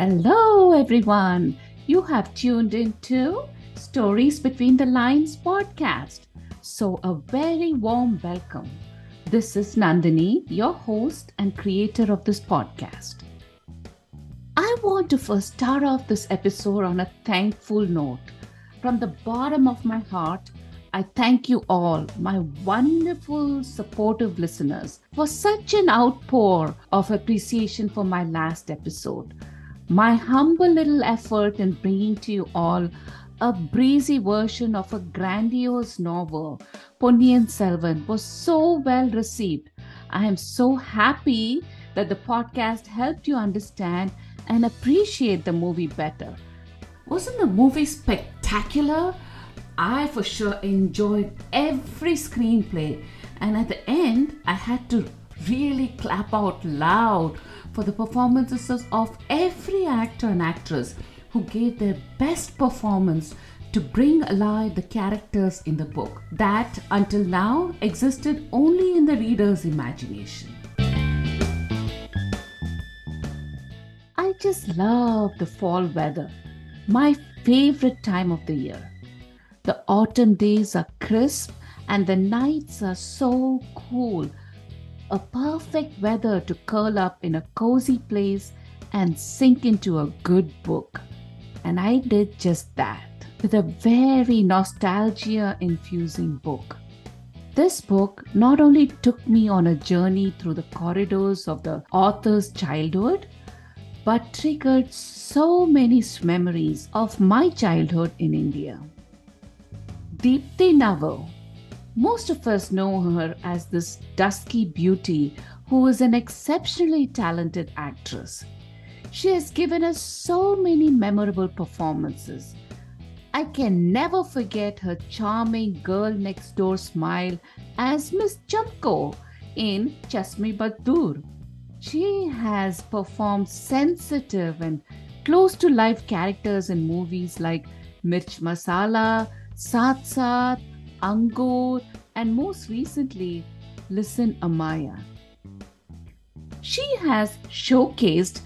Hello, everyone. You have tuned into Stories Between the Lines podcast. So, a very warm welcome. This is Nandini, your host and creator of this podcast. I want to first start off this episode on a thankful note. From the bottom of my heart, I thank you all, my wonderful, supportive listeners, for such an outpour of appreciation for my last episode. My humble little effort in bringing to you all a breezy version of a grandiose novel, Ponniyin Selvan, was so well received. I am so happy that the podcast helped you understand and appreciate the movie better. Wasn't the movie spectacular? I for sure enjoyed every screenplay, and at the end, I had to really clap out loud for the performances of every actor and actress who gave their best performance to bring alive the characters in the book that until now existed only in the reader's imagination. I just love the fall weather, my favorite time of the year. The autumn days are crisp and the nights are so cool. A perfect weather to curl up in a cozy place and sink into a good book. And I did just that with a very nostalgia infusing book. This book not only took me on a journey through the corridors of the author's childhood, but triggered so many memories of my childhood in India. Deepti Naval. Most of us know her as this dusky beauty who is an exceptionally talented actress. She has given us so many memorable performances. I can never forget her charming girl next door smile as Miss Chamko in Chashme Baddoor. She has performed sensitive and close to life characters in movies like Mirch Masala, Saath Saath, Angoor, and most recently, Listen Amaya. She has showcased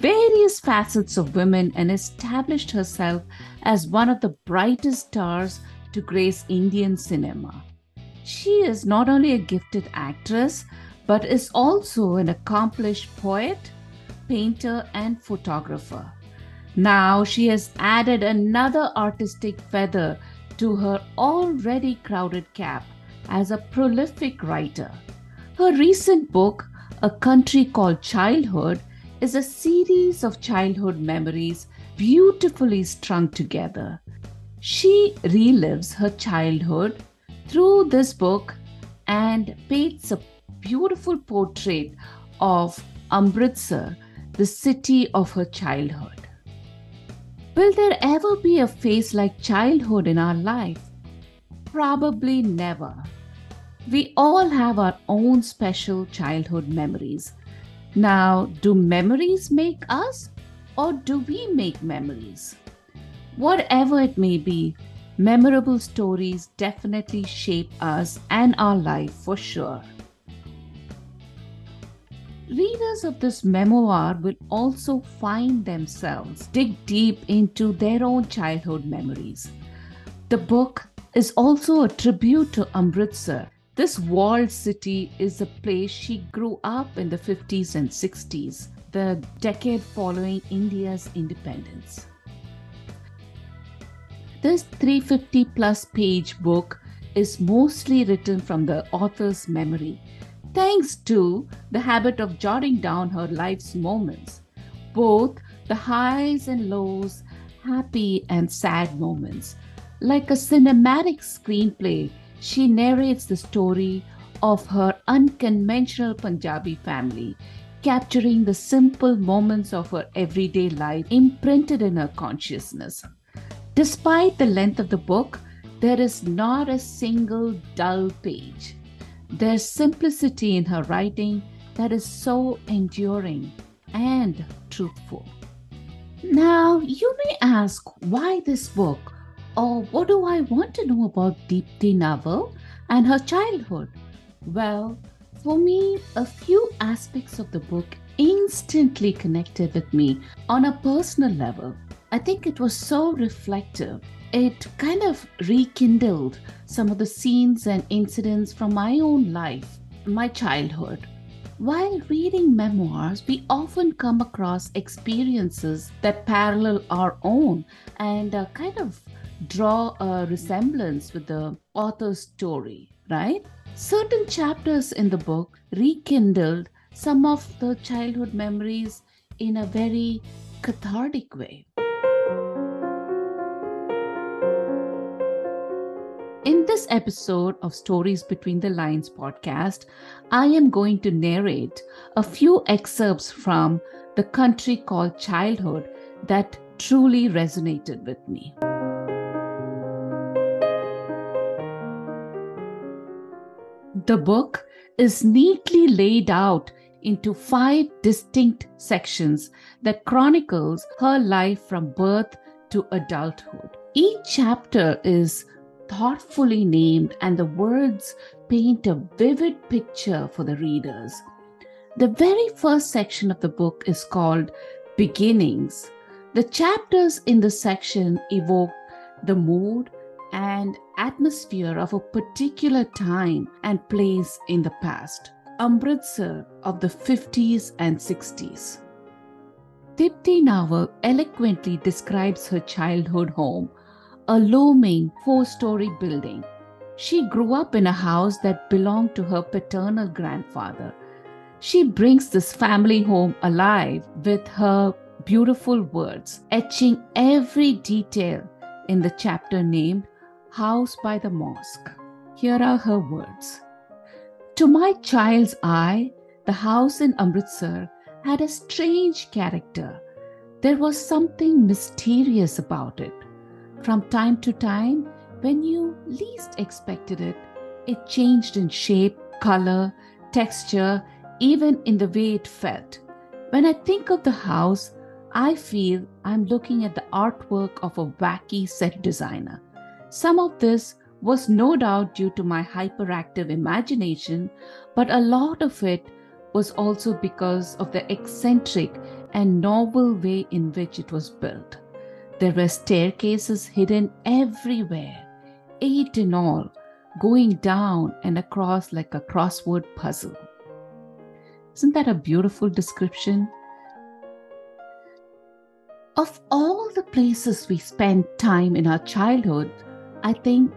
various facets of women and established herself as one of the brightest stars to grace Indian cinema. She is not only a gifted actress, but is also an accomplished poet, painter, and photographer. Now she has added another artistic feather to her already crowded cap as a prolific writer. Her recent book, A Country Called Childhood, is a series of childhood memories beautifully strung together. She relives her childhood through this book and paints a beautiful portrait of Amritsar, the city of her childhood. Will there ever be a phase like childhood in our life? Probably never. We all have our own special childhood memories. Now, do memories make us or do we make memories? Whatever it may be, memorable stories definitely shape us and our life for sure. Readers of this memoir will also find themselves dig deep into their own childhood memories. The book is also a tribute to Amritsar. This walled city is a place she grew up in the 50s and 60s, the decade following India's independence. This 350 plus page book is mostly written from the author's memory thanks to the habit of jotting down her life's moments, both the highs and lows, happy and sad moments. Like a cinematic screenplay, she narrates the story of her unconventional Punjabi family, capturing the simple moments of her everyday life imprinted in her consciousness. Despite the length of the book, there is not a single dull page. There's simplicity in her writing that is so enduring and truthful. Now, you may ask why this book, or what do I want to know about Deepti Naval and her childhood? Well, for me, a few aspects of the book instantly connected with me on a personal level. I think it was so reflective. It kind of rekindled some of the scenes and incidents from my own life, my childhood. While reading memoirs, we often come across experiences that parallel our own and uh, kind of draw a resemblance with the author's story, right? Certain chapters in the book rekindled some of the childhood memories in a very cathartic way. In this episode of Stories Between the Lines podcast, I am going to narrate a few excerpts from The Country Called Childhood that truly resonated with me. The book is neatly laid out into five distinct sections that chronicles her life from birth to adulthood. Each chapter is thoughtfully named, and the words paint a vivid picture for the readers. The very first section of the book is called Beginnings. The chapters in the section evoke the mood and atmosphere of a particular time and place in the past. Amritsar of the 50s and 60s. Deepti Naval eloquently describes her childhood home a looming four story building. She grew up in a house that belonged to her paternal grandfather. She brings this family home alive with her beautiful words, etching every detail in the chapter named House by the Mosque. Here are her words To my child's eye, the house in Amritsar had a strange character. There was something mysterious about it. From time to time, when you least expected it, it changed in shape, color, texture, even in the way it felt. When I think of the house, I feel I'm looking at the artwork of a wacky set designer. Some of this was no doubt due to my hyperactive imagination, but a lot of it was also because of the eccentric and novel way in which it was built. There were staircases hidden everywhere, eight in all, going down and across like a crossword puzzle. Isn't that a beautiful description? Of all the places we spent time in our childhood, I think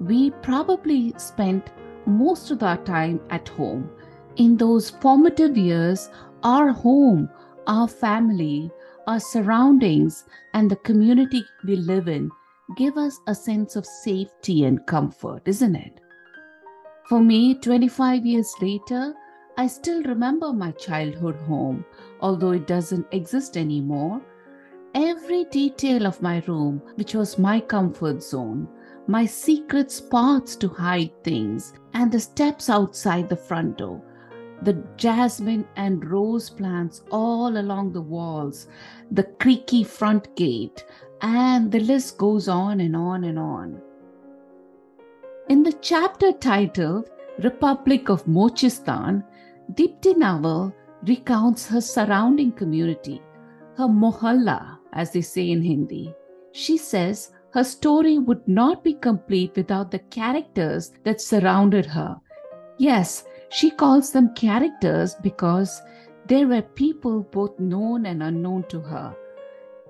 we probably spent most of our time at home. In those formative years, our home, our family, our surroundings and the community we live in give us a sense of safety and comfort, isn't it? For me, 25 years later, I still remember my childhood home, although it doesn't exist anymore. Every detail of my room, which was my comfort zone, my secret spots to hide things, and the steps outside the front door, the jasmine and rose plants all along the walls, the creaky front gate, and the list goes on and on and on. In the chapter titled Republic of Mochistan, Deepti Naval recounts her surrounding community, her mohalla, as they say in Hindi. She says her story would not be complete without the characters that surrounded her. Yes, she calls them characters because they were people both known and unknown to her.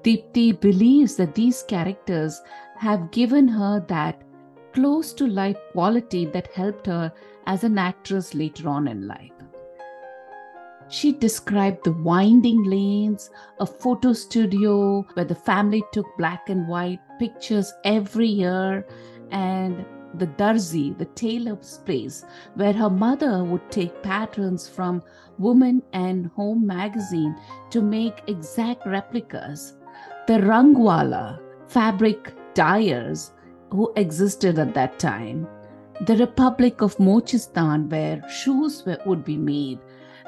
Deepti believes that these characters have given her that close to life quality that helped her as an actress later on in life. She described the winding lanes, a photo studio where the family took black and white pictures every year, and the Darzi, the tailor's place, where her mother would take patterns from Woman and Home magazine to make exact replicas. The Rangwala, fabric dyers who existed at that time. The Republic of Mochistan, where shoes were, would be made.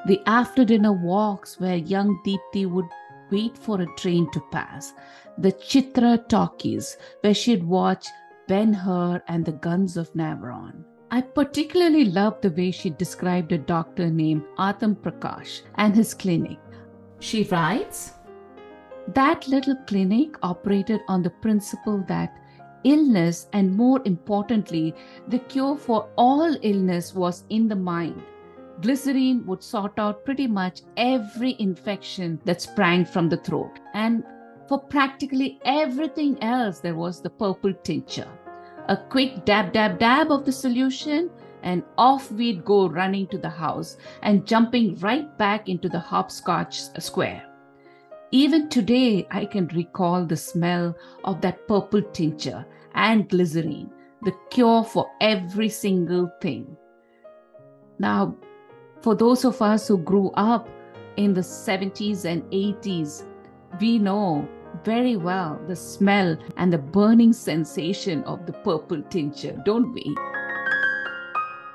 The after dinner walks where young Deepti would wait for a train to pass. The Chitra talkies, where she'd watch Ben Hur and the Guns of Navarone. I particularly love the way she described a doctor named Atam Prakash and his clinic. She writes That little clinic operated on the principle that illness, and more importantly, the cure for all illness was in the mind. Glycerine would sort out pretty much every infection that sprang from the throat. And for practically everything else, there was the purple tincture. A quick dab, dab, dab of the solution, and off we'd go running to the house and jumping right back into the hopscotch uh, square. Even today, I can recall the smell of that purple tincture and glycerine, the cure for every single thing. Now, for those of us who grew up in the 70s and 80s, we know very well the smell and the burning sensation of the purple tincture, don't we?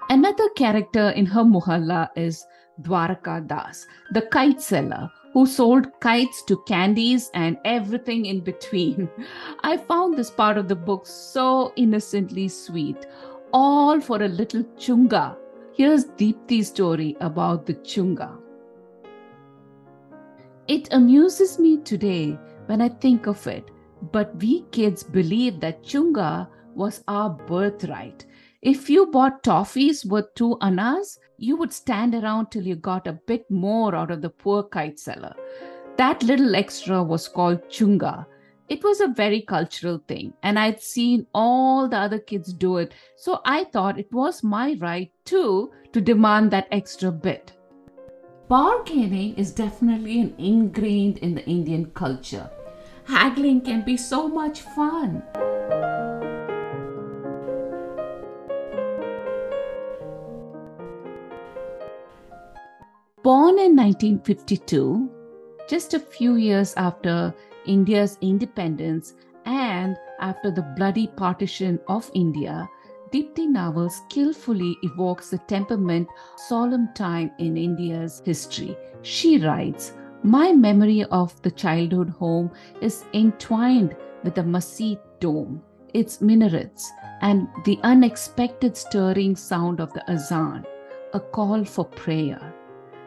Another character in her Mohalla is Dwarka Das, the kite seller who sold kites to candies and everything in between. I found this part of the book so innocently sweet, all for a little chunga. Here's Deepti's story about the chunga. It amuses me today when I think of it, but we kids believe that chunga was our birthright. If you bought toffees worth two annas, you would stand around till you got a bit more out of the poor kite seller. That little extra was called chunga. It was a very cultural thing, and I'd seen all the other kids do it, so I thought it was my right too to demand that extra bit. Bargaining is definitely an ingrained in the Indian culture. Haggling can be so much fun. Born in 1952, just a few years after India's independence and after the bloody partition of India, Deepti Naval skillfully evokes the temperament solemn time in India's history. She writes, My memory of the childhood home is entwined with the Masjid dome, its minarets, and the unexpected stirring sound of the azan, a call for prayer.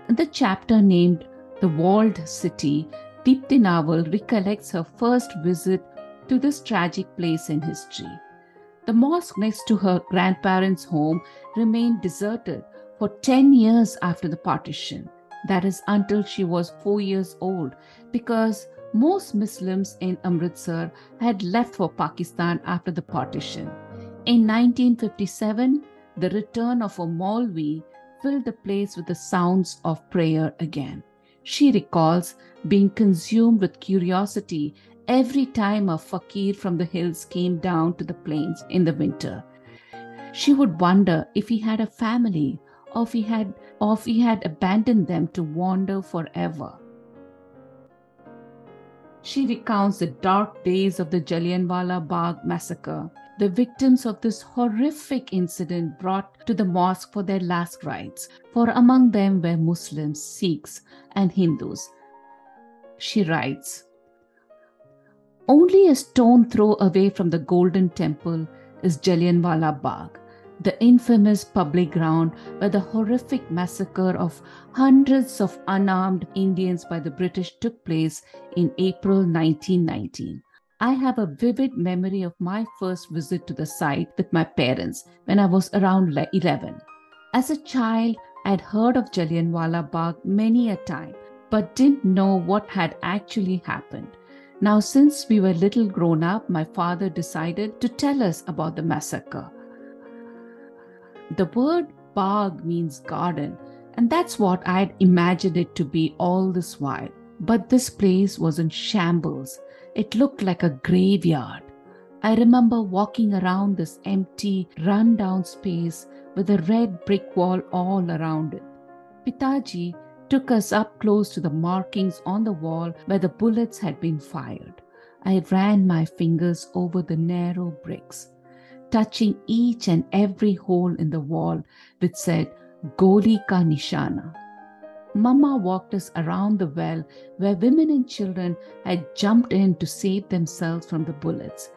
In the chapter named The Walled City, Deepti Naval recollects her first visit to this tragic place in history. The mosque next to her grandparents' home remained deserted for 10 years after the partition. That is until she was four years old, because most Muslims in Amritsar had left for Pakistan after the partition. In 1957, the return of a Maulvi filled the place with the sounds of prayer again. She recalls being consumed with curiosity every time a fakir from the hills came down to the plains in the winter. She would wonder if he had a family or if he had or if he had abandoned them to wander forever. She recounts the dark days of the Jallianwala Bagh massacre the victims of this horrific incident brought to the mosque for their last rites, for among them were Muslims, Sikhs, and Hindus. She writes Only a stone throw away from the Golden Temple is Jallianwala Bagh, the infamous public ground where the horrific massacre of hundreds of unarmed Indians by the British took place in April 1919. I have a vivid memory of my first visit to the site with my parents when I was around 11. As a child, I had heard of Jallianwala Bagh many a time, but didn't know what had actually happened. Now, since we were little grown up, my father decided to tell us about the massacre. The word Bagh means garden, and that's what I'd imagined it to be all this while. But this place was in shambles. It looked like a graveyard. I remember walking around this empty, run-down space with a red brick wall all around it. Pitaji took us up close to the markings on the wall where the bullets had been fired. I ran my fingers over the narrow bricks, touching each and every hole in the wall which said Goli ka Nishana. Mama walked us around the well where women and children had jumped in to save themselves from the bullets.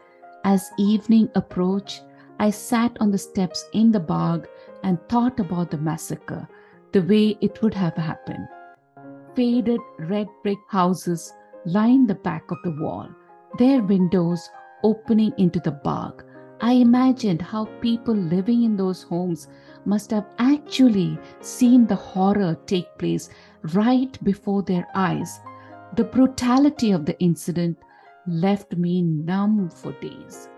As evening approached, I sat on the steps in the Bagh and thought about the massacre, the way it would have happened. faded red brick houses line the back of the wall, their windows opening into the Bagh. I imagined how people living in those homes must have actually seen the horror take place right before their eyes. The brutality of the incident left me numb for days.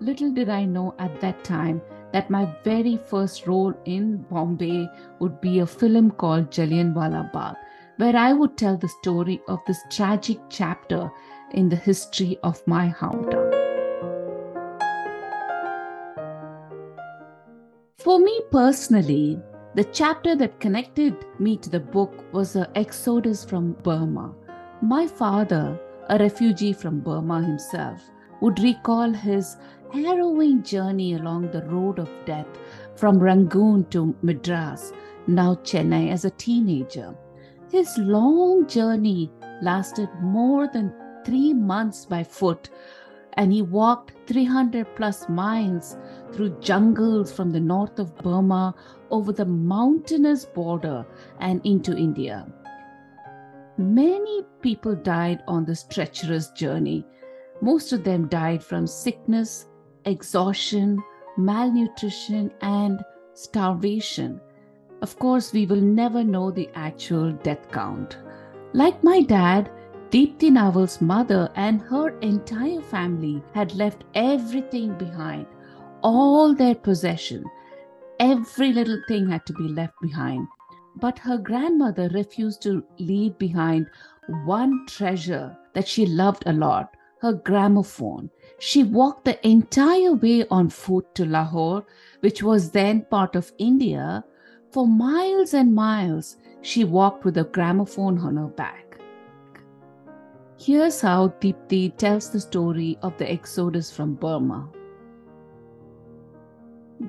Little did I know at that time that my very first role in Bombay would be a film called Jallianwala Bagh, where I would tell the story of this tragic chapter in the history of my hometown. For me personally, the chapter that connected me to the book was the exodus from Burma. My father, a refugee from Burma himself, would recall his harrowing journey along the road of death from Rangoon to Madras, now Chennai, as a teenager. His long journey lasted more than three months by foot, and he walked 300 plus miles through jungles from the north of Burma over the mountainous border and into India. Many people died on this treacherous journey. Most of them died from sickness, exhaustion, malnutrition, and starvation. Of course, we will never know the actual death count. Like my dad, Deepti Naval's mother and her entire family had left everything behind, all their possession. Every little thing had to be left behind. But her grandmother refused to leave behind one treasure that she loved a lot her gramophone. She walked the entire way on foot to Lahore, which was then part of India. For miles and miles, she walked with a gramophone on her back. Here's how Deepti tells the story of the exodus from Burma.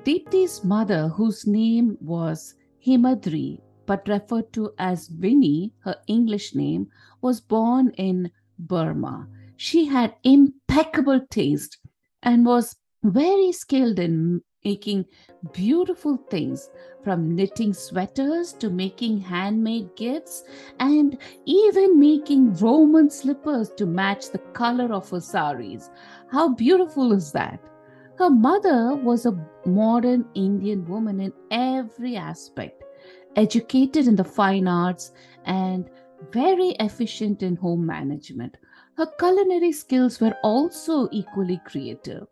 Deepti's mother, whose name was Himadri but referred to as Winnie, her English name, was born in Burma. She had impeccable taste and was very skilled in making beautiful things from knitting sweaters to making handmade gifts and even making Roman slippers to match the color of her saris. How beautiful is that? Her mother was a modern Indian woman in every aspect, educated in the fine arts and very efficient in home management. Her culinary skills were also equally creative.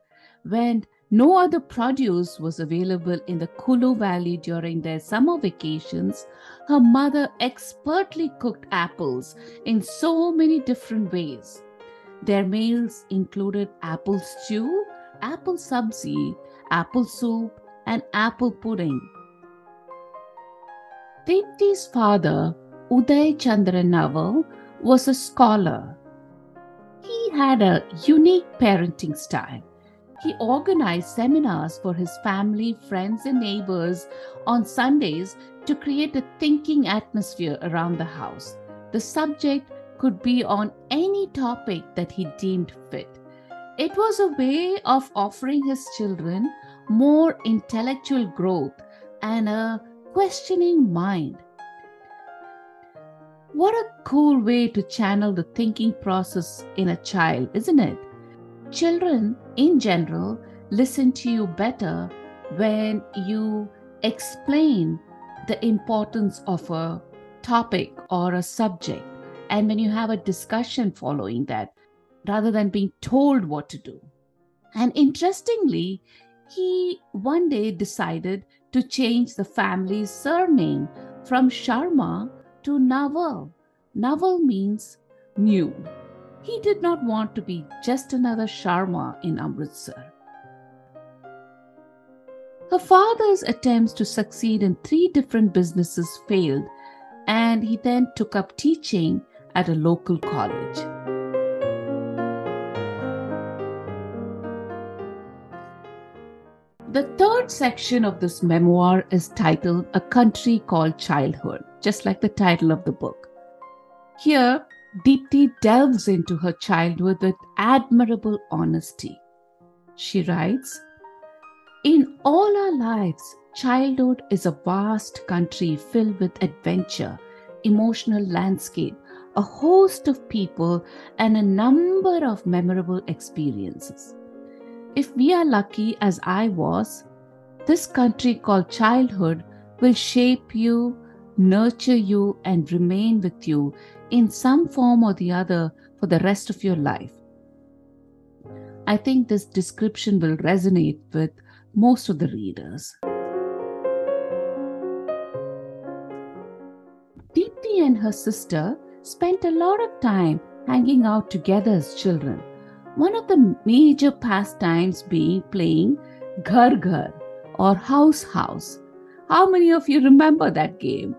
When no other produce was available in the Kulu Valley during their summer vacations. Her mother expertly cooked apples in so many different ways. Their meals included apple stew, apple sabzi, apple soup, and apple pudding. Deepti's father, Uday Chandra Naval, was a scholar. He had a unique parenting style he organized seminars for his family, friends, and neighbors on Sundays to create a thinking atmosphere around the house. The subject could be on any topic that he deemed fit. It was a way of offering his children more intellectual growth and a questioning mind. What a cool way to channel the thinking process in a child, isn't it? Children, in general, listen to you better when you explain the importance of a topic or a subject and when you have a discussion following that rather than being told what to do. And interestingly, he one day decided to change the family's surname from Sharma to Naval. Naval means new. He did not want to be just another Sharma in Amritsar. Her father's attempts to succeed in three different businesses failed, and he then took up teaching at a local college. The third section of this memoir is titled A Country Called Childhood, just like the title of the book. Here, Deepti delves into her childhood with admirable honesty. She writes In all our lives, childhood is a vast country filled with adventure, emotional landscape, a host of people, and a number of memorable experiences. If we are lucky, as I was, this country called childhood will shape you, nurture you, and remain with you in some form or the other for the rest of your life. I think this description will resonate with most of the readers. Deepti and her sister spent a lot of time hanging out together as children. One of the major pastimes being playing Ghar Ghar or House House. How many of you remember that game?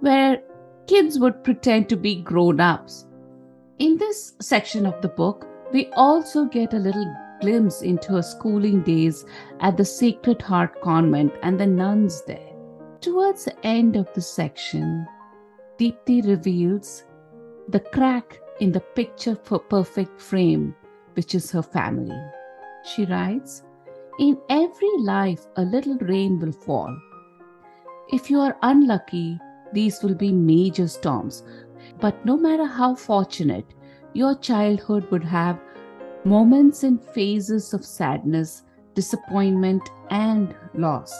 Where kids would pretend to be grown ups. In this section of the book, we also get a little glimpse into her schooling days at the Sacred Heart Convent and the nuns there. Towards the end of the section, Deepti reveals the crack in the picture for perfect frame, which is her family. She writes, In every life, a little rain will fall. If you are unlucky, these will be major storms. But no matter how fortunate, your childhood would have moments and phases of sadness, disappointment, and loss.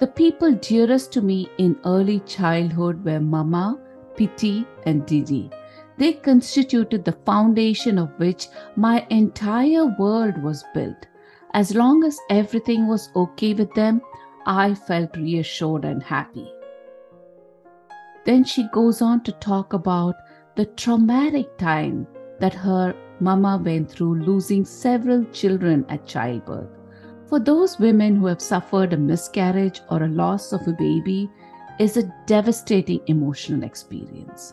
The people dearest to me in early childhood were Mama, Piti, and Didi. They constituted the foundation of which my entire world was built. As long as everything was okay with them, I felt reassured and happy. Then she goes on to talk about the traumatic time that her mama went through losing several children at childbirth. For those women who have suffered a miscarriage or a loss of a baby, is a devastating emotional experience.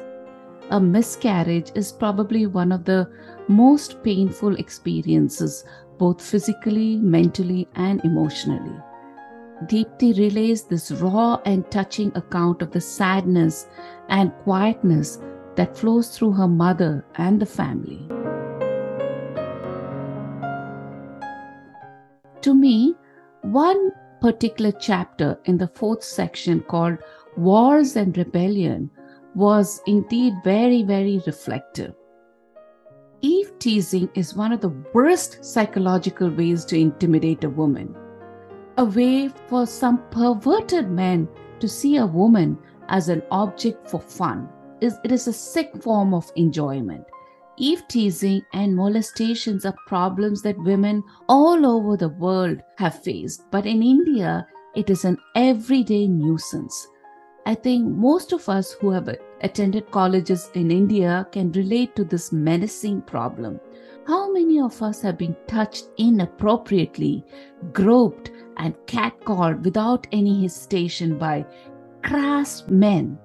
A miscarriage is probably one of the most painful experiences, both physically, mentally, and emotionally. Deepti relays this raw and touching account of the sadness and quietness that flows through her mother and the family. To me, one particular chapter in the fourth section called Wars and Rebellion was indeed very, very reflective. Eve teasing is one of the worst psychological ways to intimidate a woman. A way for some perverted men to see a woman as an object for fun. It is a sick form of enjoyment. Eve teasing and molestations are problems that women all over the world have faced, but in India, it is an everyday nuisance. I think most of us who have attended colleges in India can relate to this menacing problem. How many of us have been touched inappropriately, groped, and catcalled without any hesitation by crass men?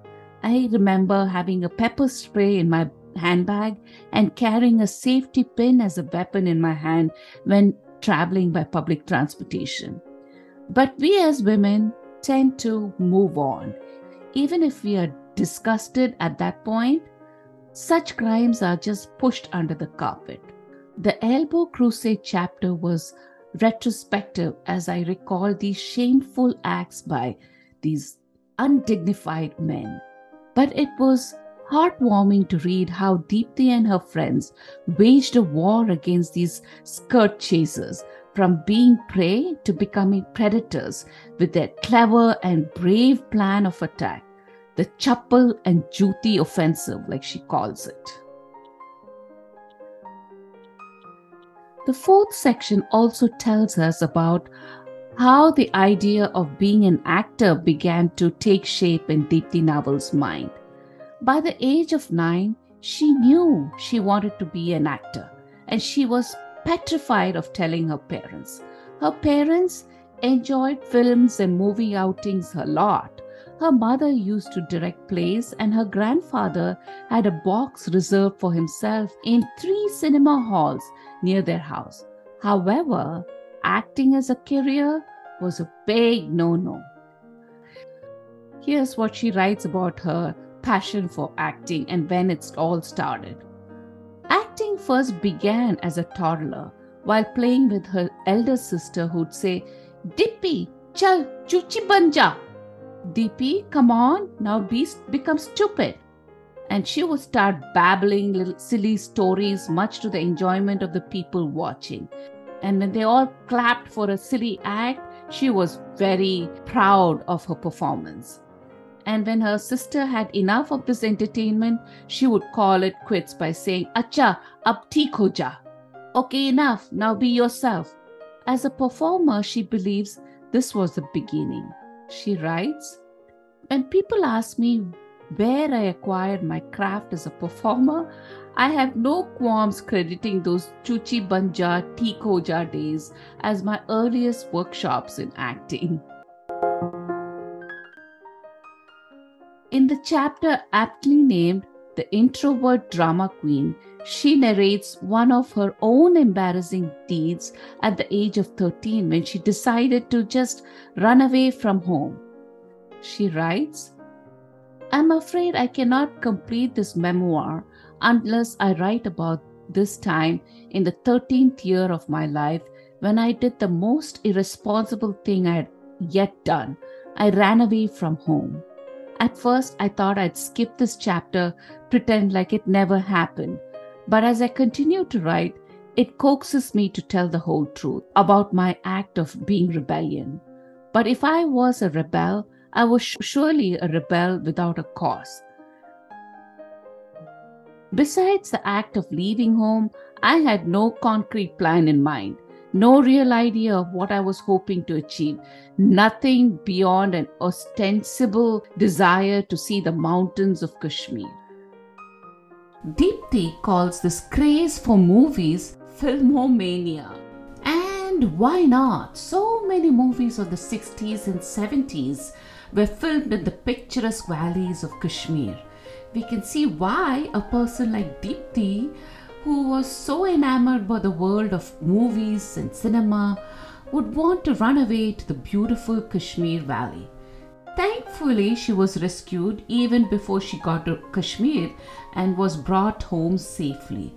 I remember having a pepper spray in my handbag and carrying a safety pin as a weapon in my hand when traveling by public transportation. But we as women tend to move on. Even if we are disgusted at that point, such crimes are just pushed under the carpet. The Elbow Crusade chapter was retrospective as I recall these shameful acts by these undignified men. But it was heartwarming to read how Deepti and her friends waged a war against these skirt chasers, from being prey to becoming predators with their clever and brave plan of attack, the Chappal and Juti offensive, like she calls it. The fourth section also tells us about how the idea of being an actor began to take shape in Deepti Naval's mind. By the age of nine, she knew she wanted to be an actor and she was petrified of telling her parents. Her parents enjoyed films and movie outings a lot. Her mother used to direct plays, and her grandfather had a box reserved for himself in three cinema halls near their house. However, acting as a career was a big no no. Here's what she writes about her passion for acting and when it all started. Acting first began as a toddler while playing with her elder sister who'd say, Dippy, chal, chuchi banja. Deepi, come on, now be, become stupid. And she would start babbling little silly stories, much to the enjoyment of the people watching. And when they all clapped for a silly act, she was very proud of her performance. And when her sister had enough of this entertainment, she would call it quits by saying, Acha, ab theek ho ja. Okay, enough, now be yourself. As a performer, she believes this was the beginning. She writes, When people ask me where I acquired my craft as a performer, I have no qualms crediting those Chuchi Banja Tikoja days as my earliest workshops in acting. In the chapter aptly named The Introvert Drama Queen, she narrates one of her own embarrassing deeds at the age of 13 when she decided to just run away from home. She writes, I'm afraid I cannot complete this memoir unless I write about this time in the 13th year of my life when I did the most irresponsible thing I had yet done. I ran away from home. At first, I thought I'd skip this chapter, pretend like it never happened. But as I continue to write, it coaxes me to tell the whole truth about my act of being rebellion. But if I was a rebel, I was surely a rebel without a cause. Besides the act of leaving home, I had no concrete plan in mind, no real idea of what I was hoping to achieve, nothing beyond an ostensible desire to see the mountains of Kashmir. Deepti calls this craze for movies filmomania. And why not? So many movies of the 60s and 70s were filmed in the picturesque valleys of Kashmir we can see why a person like Deepti, who was so enamored by the world of movies and cinema, would want to run away to the beautiful Kashmir Valley. Thankfully, she was rescued even before she got to Kashmir and was brought home safely.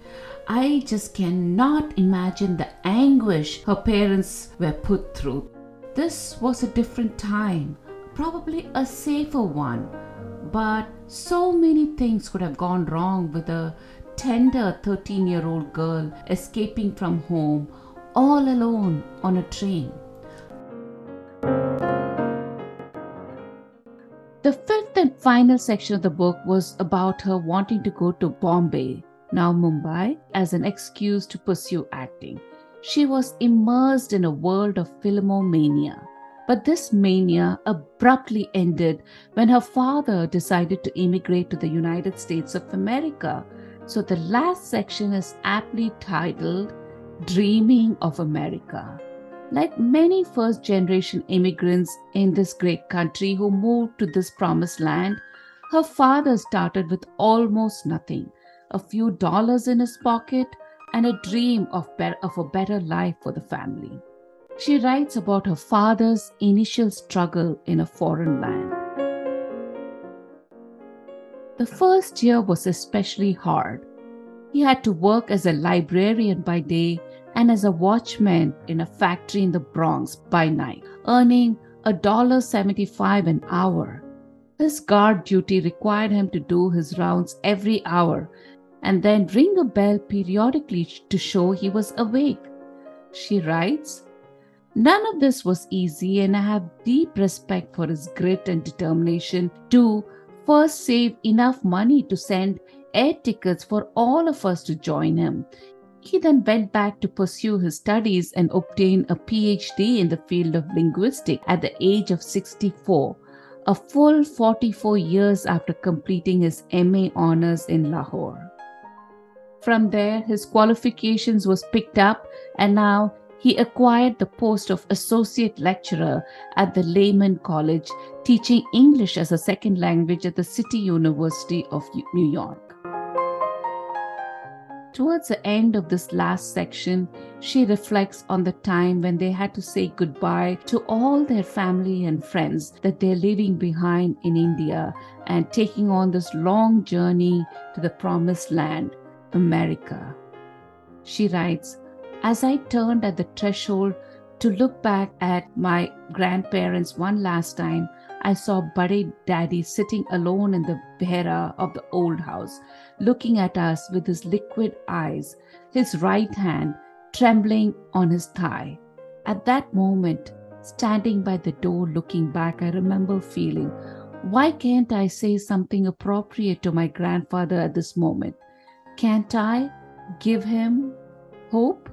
I just cannot imagine the anguish her parents were put through. This was a different time, probably a safer one but so many things could have gone wrong with a tender 13 year old girl escaping from home all alone on a train. The fifth and final section of the book was about her wanting to go to Bombay, now Mumbai, as an excuse to pursue acting. She was immersed in a world of filmomania. But this mania abruptly ended when her father decided to immigrate to the United States of America. So the last section is aptly titled Dreaming of America. Like many first generation immigrants in this great country who moved to this promised land, her father started with almost nothing a few dollars in his pocket and a dream of, be- of a better life for the family. She writes about her father's initial struggle in a foreign land. The first year was especially hard. He had to work as a librarian by day and as a watchman in a factory in the Bronx by night, earning $1.75 an hour. His guard duty required him to do his rounds every hour and then ring a bell periodically to show he was awake. She writes, None of this was easy, and I have deep respect for his grit and determination to first save enough money to send air tickets for all of us to join him. He then went back to pursue his studies and obtain a PhD in the field of linguistics at the age of 64, a full 44 years after completing his MA honors in Lahore. From there, his qualifications was picked up and now he acquired the post of associate lecturer at the Lehman College, teaching English as a second language at the City University of New York. Towards the end of this last section, she reflects on the time when they had to say goodbye to all their family and friends that they're leaving behind in India and taking on this long journey to the promised land, America. She writes, as I turned at the threshold, to look back at my grandparents one last time, I saw Buddy Daddy sitting alone in the veranda of the old house, looking at us with his liquid eyes, his right hand trembling on his thigh. At that moment, standing by the door looking back, I remember feeling, why can't I say something appropriate to my grandfather at this moment? Can't I give him hope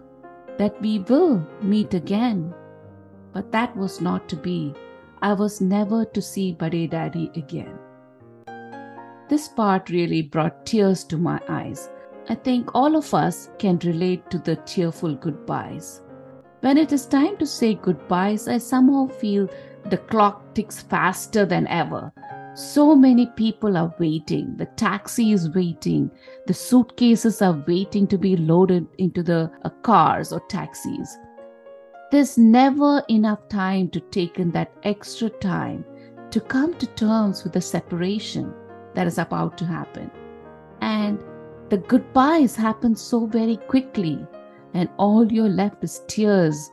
that we will meet again? But that was not to be. I was never to see Bade Daddy again. This part really brought tears to my eyes. I think all of us can relate to the tearful goodbyes. When it is time to say goodbyes, I somehow feel the clock ticks faster than ever. So many people are waiting. The taxi is waiting. The suitcases are waiting to be loaded into the uh, cars or taxis. There's never enough time to take in that extra time to come to terms with the separation that is about to happen. And the goodbyes happen so very quickly, and all you're left is tears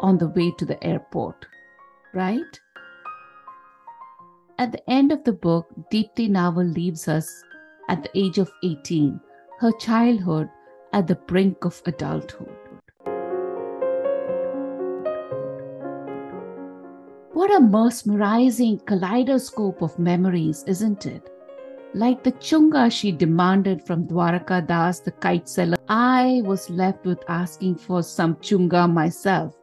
on the way to the airport, right? At the end of the book, Deepti Naval leaves us at the age of 18, her childhood at the brink of adulthood. What a mesmerizing kaleidoscope of memories, isn't it? Like the chunga she demanded from Dwaraka Das, the kite seller, I was left with asking for some chunga myself.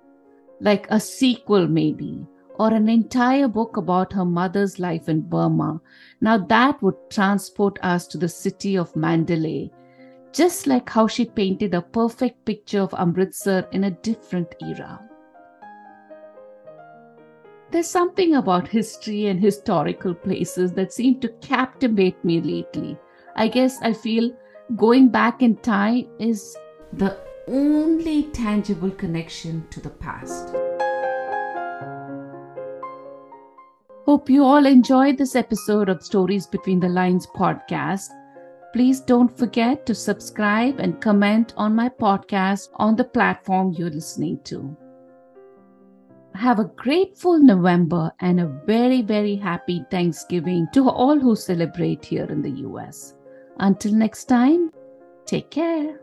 Like a sequel, maybe, or an entire book about her mother's life in Burma. Now that would transport us to the city of Mandalay, just like how she painted a perfect picture of Amritsar in a different era. There's something about history and historical places that seem to captivate me lately. I guess I feel going back in time is the only tangible connection to the past. Hope you all enjoyed this episode of Stories Between the Lines podcast. Please don't forget to subscribe and comment on my podcast on the platform you're listening to. Have a grateful November and a very, very happy Thanksgiving to all who celebrate here in the US. Until next time, take care.